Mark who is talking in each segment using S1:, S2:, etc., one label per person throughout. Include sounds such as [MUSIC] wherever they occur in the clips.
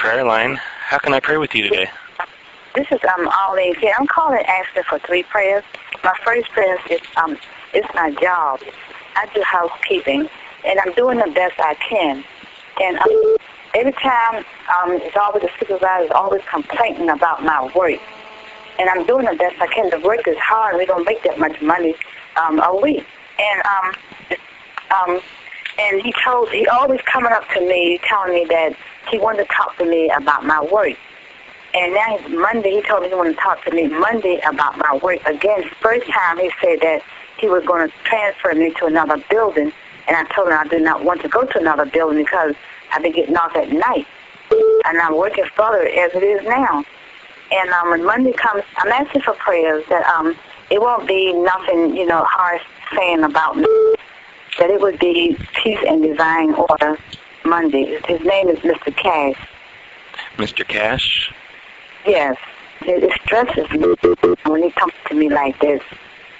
S1: prayer line. How can I pray with you today?
S2: This is um Arlene here. I'm calling asking for three prayers. My first prayer is um it's my job. I do housekeeping and I'm doing the best I can. And um, every time um it's always the supervisor is always complaining about my work. And I'm doing the best I can. The work is hard. We don't make that much money um a week. And um um and he told he always coming up to me telling me that he wanted to talk to me about my work. And now Monday he told me he wanted to talk to me Monday about my work again. First time he said that he was going to transfer me to another building, and I told him I did not want to go to another building because I've been getting off at night, and I'm working further as it is now. And um, when Monday comes, I'm asking for prayers that um, it won't be nothing, you know, harsh saying about me. That it would be peace and divine order Monday. His name is Mr. Cash.
S1: Mr. Cash?
S2: Yes. It, it stresses me when he comes to me like this.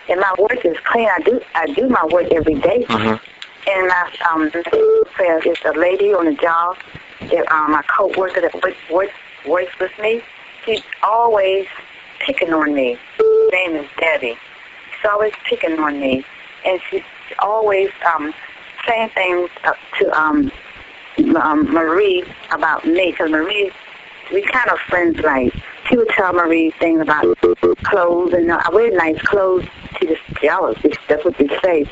S2: And my work is clean. I do I do my work every day.
S1: Mm-hmm.
S2: And my um is a lady on the job, that, um, my co-worker that works, works, works with me. She's always picking on me. Her name is Debbie. She's always picking on me. And she's always um saying things uh, to um, um Marie about me because Marie we kind of friends like she would tell Marie things about clothes and uh, I wear nice clothes. She just jealous. That's what they say.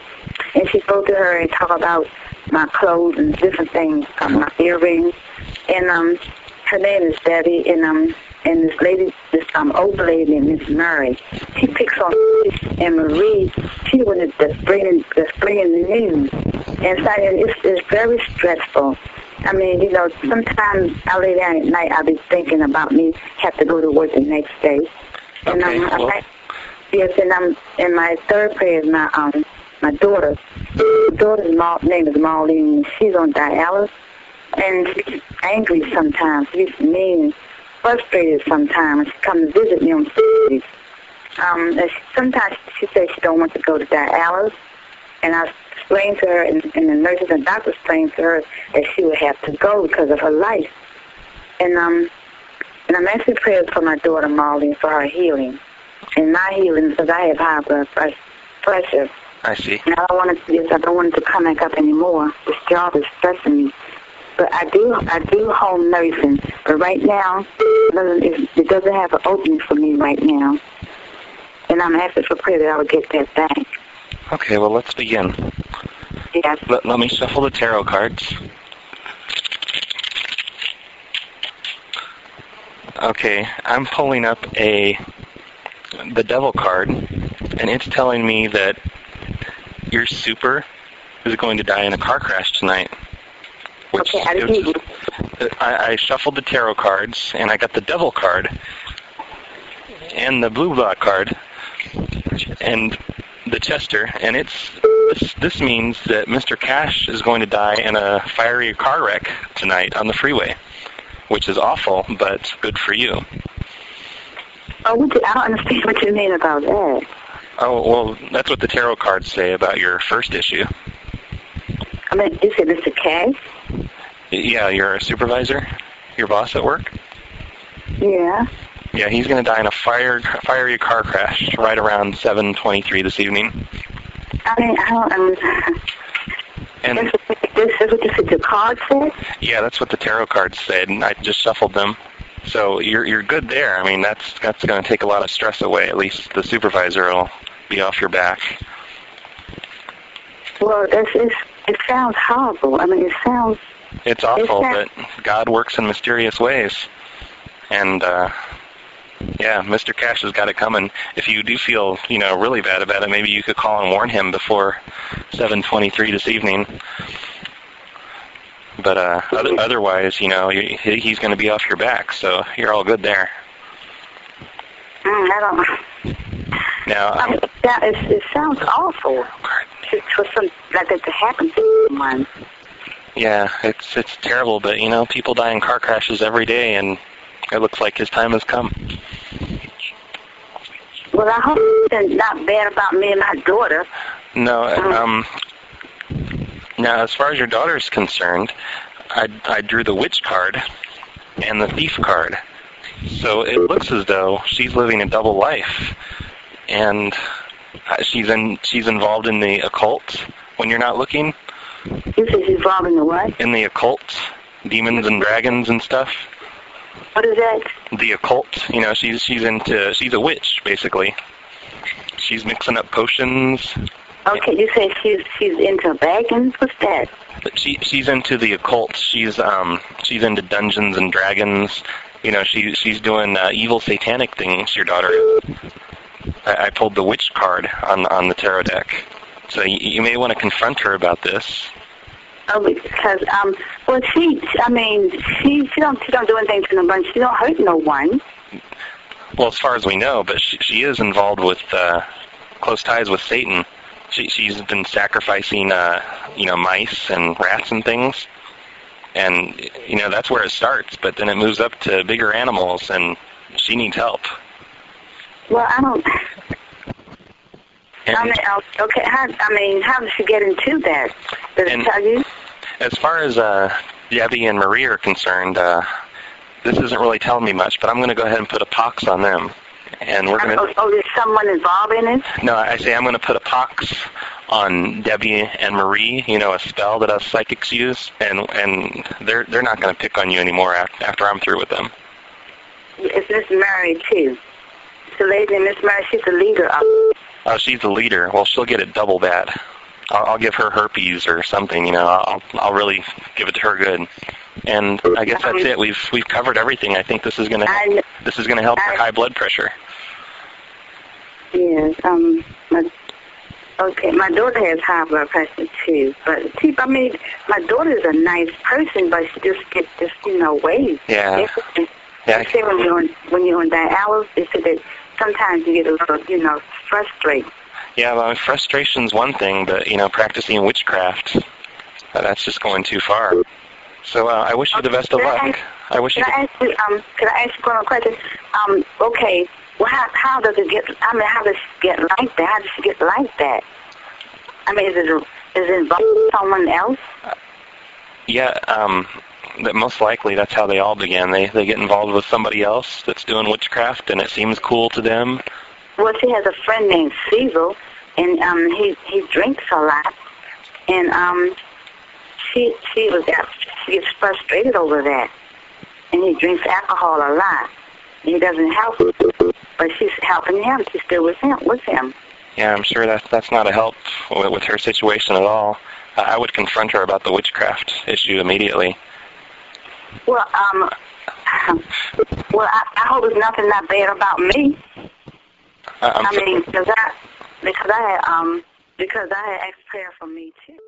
S2: And she go to her and talk about my clothes and different things, um, my earrings. And um, her name is Debbie, and um, and this lady, this um old lady, Miss Murray, she picks on and Marie. She was that's bringing that's bringing the news, and so it's it's very stressful. I mean, you know, sometimes I lay down at night, I'll be thinking about me have to go to work the next day. And
S1: Okay,
S2: um,
S1: well-
S2: I, yes, and I'm and my third prayer is my um my daughter. My daughter's ma- name is Marlene. She's on dialysis, and she's angry sometimes. She's mean, frustrated sometimes. She comes to visit me on Saturdays. Um, and she, sometimes she says she don't want to go to dialysis, and I explained to her, and, and the nurses and doctors explained to her that she would have to go because of her life. And um, and I'm asking prayers for my daughter Molly for her healing, and my healing because I have high blood pressure,
S1: I see.
S2: and I don't want it to. Yes, I don't want it to come back up anymore. This job is stressing me. But I do, I do home nursing. But right now, it doesn't, it, it doesn't have an opening for me right now. And I'm asking for prayer that I would get that back.
S1: Okay, well, let's begin. Let, let me shuffle the tarot cards. Okay, I'm pulling up a the devil card, and it's telling me that your super is going to die in a car crash tonight. Which,
S2: Okay, I
S1: which I, I shuffled the tarot cards, and I got the devil card, and the blue block card, and the Chester, and it's this, this means that Mr. Cash is going to die in a fiery car wreck tonight on the freeway, which is awful, but good for you.
S2: Oh, I don't understand what you mean about that.
S1: Oh well, that's what the tarot cards say about your first issue.
S2: I mean, you said Mr. Cash?
S1: Yeah, you're a supervisor, your boss at work.
S2: Yeah.
S1: Yeah, he's going to die in a fire fiery car crash right around 7:23 this evening.
S2: I mean, I don't understand.
S1: And
S2: This, is what you said your card said?
S1: yeah, that's what the tarot cards said, and I just shuffled them. So you're you're good there. I mean, that's that's going to take a lot of stress away. At least the supervisor will be off your back.
S2: Well, that's, it's, it sounds horrible. I mean, it sounds,
S1: It's awful,
S2: that-
S1: but God works in mysterious ways. And uh yeah, Mr. Cash has got it coming. If you do feel, you know, really bad about it, maybe you could call and warn him before 7:23 this evening. But uh other, otherwise, you know, you- he's going to be off your back, so you're all good there.
S2: mm, I don't
S1: Now,
S2: I
S1: um,
S2: mean, that, it, it sounds awful for some, like that to happen to someone.
S1: yeah, it's it's terrible, but you know, people die in car crashes every day, and it looks like his time has come.
S2: Well, I hope it's not bad about me and my daughter.
S1: No, um, now as far as your daughter's concerned, I I drew the witch card, and the thief card. So it looks as though she's living a double life, and uh, she's in she's involved in the occult when you're not looking.
S2: You said she's involved in the what?
S1: In the occult, demons and dragons and stuff.
S2: What is that?
S1: The occult. You know, she's she's into she's a witch basically. She's mixing up potions.
S2: Okay, you say she's she's into baggins. What's that?
S1: She she's into the occult. She's um she's into dungeons and dragons. You know, she she's doing uh, evil satanic things. Your daughter. I, I pulled the witch card on on the tarot deck, so you, you may want to confront her about this.
S2: Oh, because um, well, she, I mean, she she don't she don't do anything to no one. She don't hurt no one.
S1: Well, as far as we know, but she, she is involved with uh, close ties with Satan. She she's been sacrificing uh, you know mice and rats and things, and you know that's where it starts. But then it moves up to bigger animals, and she needs help.
S2: Well, I don't.
S1: And,
S2: I mean, okay. How, I mean, how did she get into that? Did
S1: And-
S2: it tell you?
S1: As far as uh, Debbie and Marie are concerned, uh, this isn't really telling me much, but I'm going to go ahead and put a pox on them. And we're going
S2: Oh,
S1: to
S2: oh, there's someone involved in it.
S1: no, I say I'm going to put a pox on Debbie and Marie. You know, a spell that us psychics use, and and they're they're not going to pick on you anymore after, after I'm through with them.
S2: It's Miss Mary too. It's a lady Miss Mary. She's the leader of.
S1: Oh, she's the leader. Well, she'll get it double bad. I'll, I'll give her herpes or something. You know, I'll I'll really give it to her good. And I guess that's it. We've we've covered everything. I think this is going to
S2: I,
S1: this is to help her high blood pressure.
S2: yes. Um. My, okay. My daughter has high blood pressure too. But see, I mean, my daughter's a nice person, but she just gets just you know waves.
S1: Yeah.
S2: They
S1: Yeah.
S2: say when you're on when you're on dialysis, they say that sometimes you get a little you know frustrated.
S1: Yeah, well, frustration's one thing, but you know, practicing witchcraft, uh, that's just going too far. So uh, I wish you the best of luck.
S2: ask-
S1: I wish you.
S2: Can I ask you? Um. Can I ask you one more question? Um. Okay. Well, how how does it get? I mean, how does it get like that? How does it get like that? I mean, is it is it involved with someone else?
S1: Yeah, um, that most likely that's how they all began. They they get involved with somebody else that's doing witchcraft, and it seems cool to them.
S2: Well, she has a friend named Cecil, and um, he he drinks a lot, and um, she she was she gets frustrated over that, and he drinks alcohol a lot. And he doesn't help, but she's helping him. She's still with him. With him.
S1: Yeah, I'm sure that's that's not a help with, with her situation at all. Uh, I would confront her about the witchcraft issue immediately.
S2: Well, um, [LAUGHS] well, I, I hope it's nothing that bad about me.
S1: Uh, I'm
S2: I mean, because I because I had um because I had asked prayer for me too.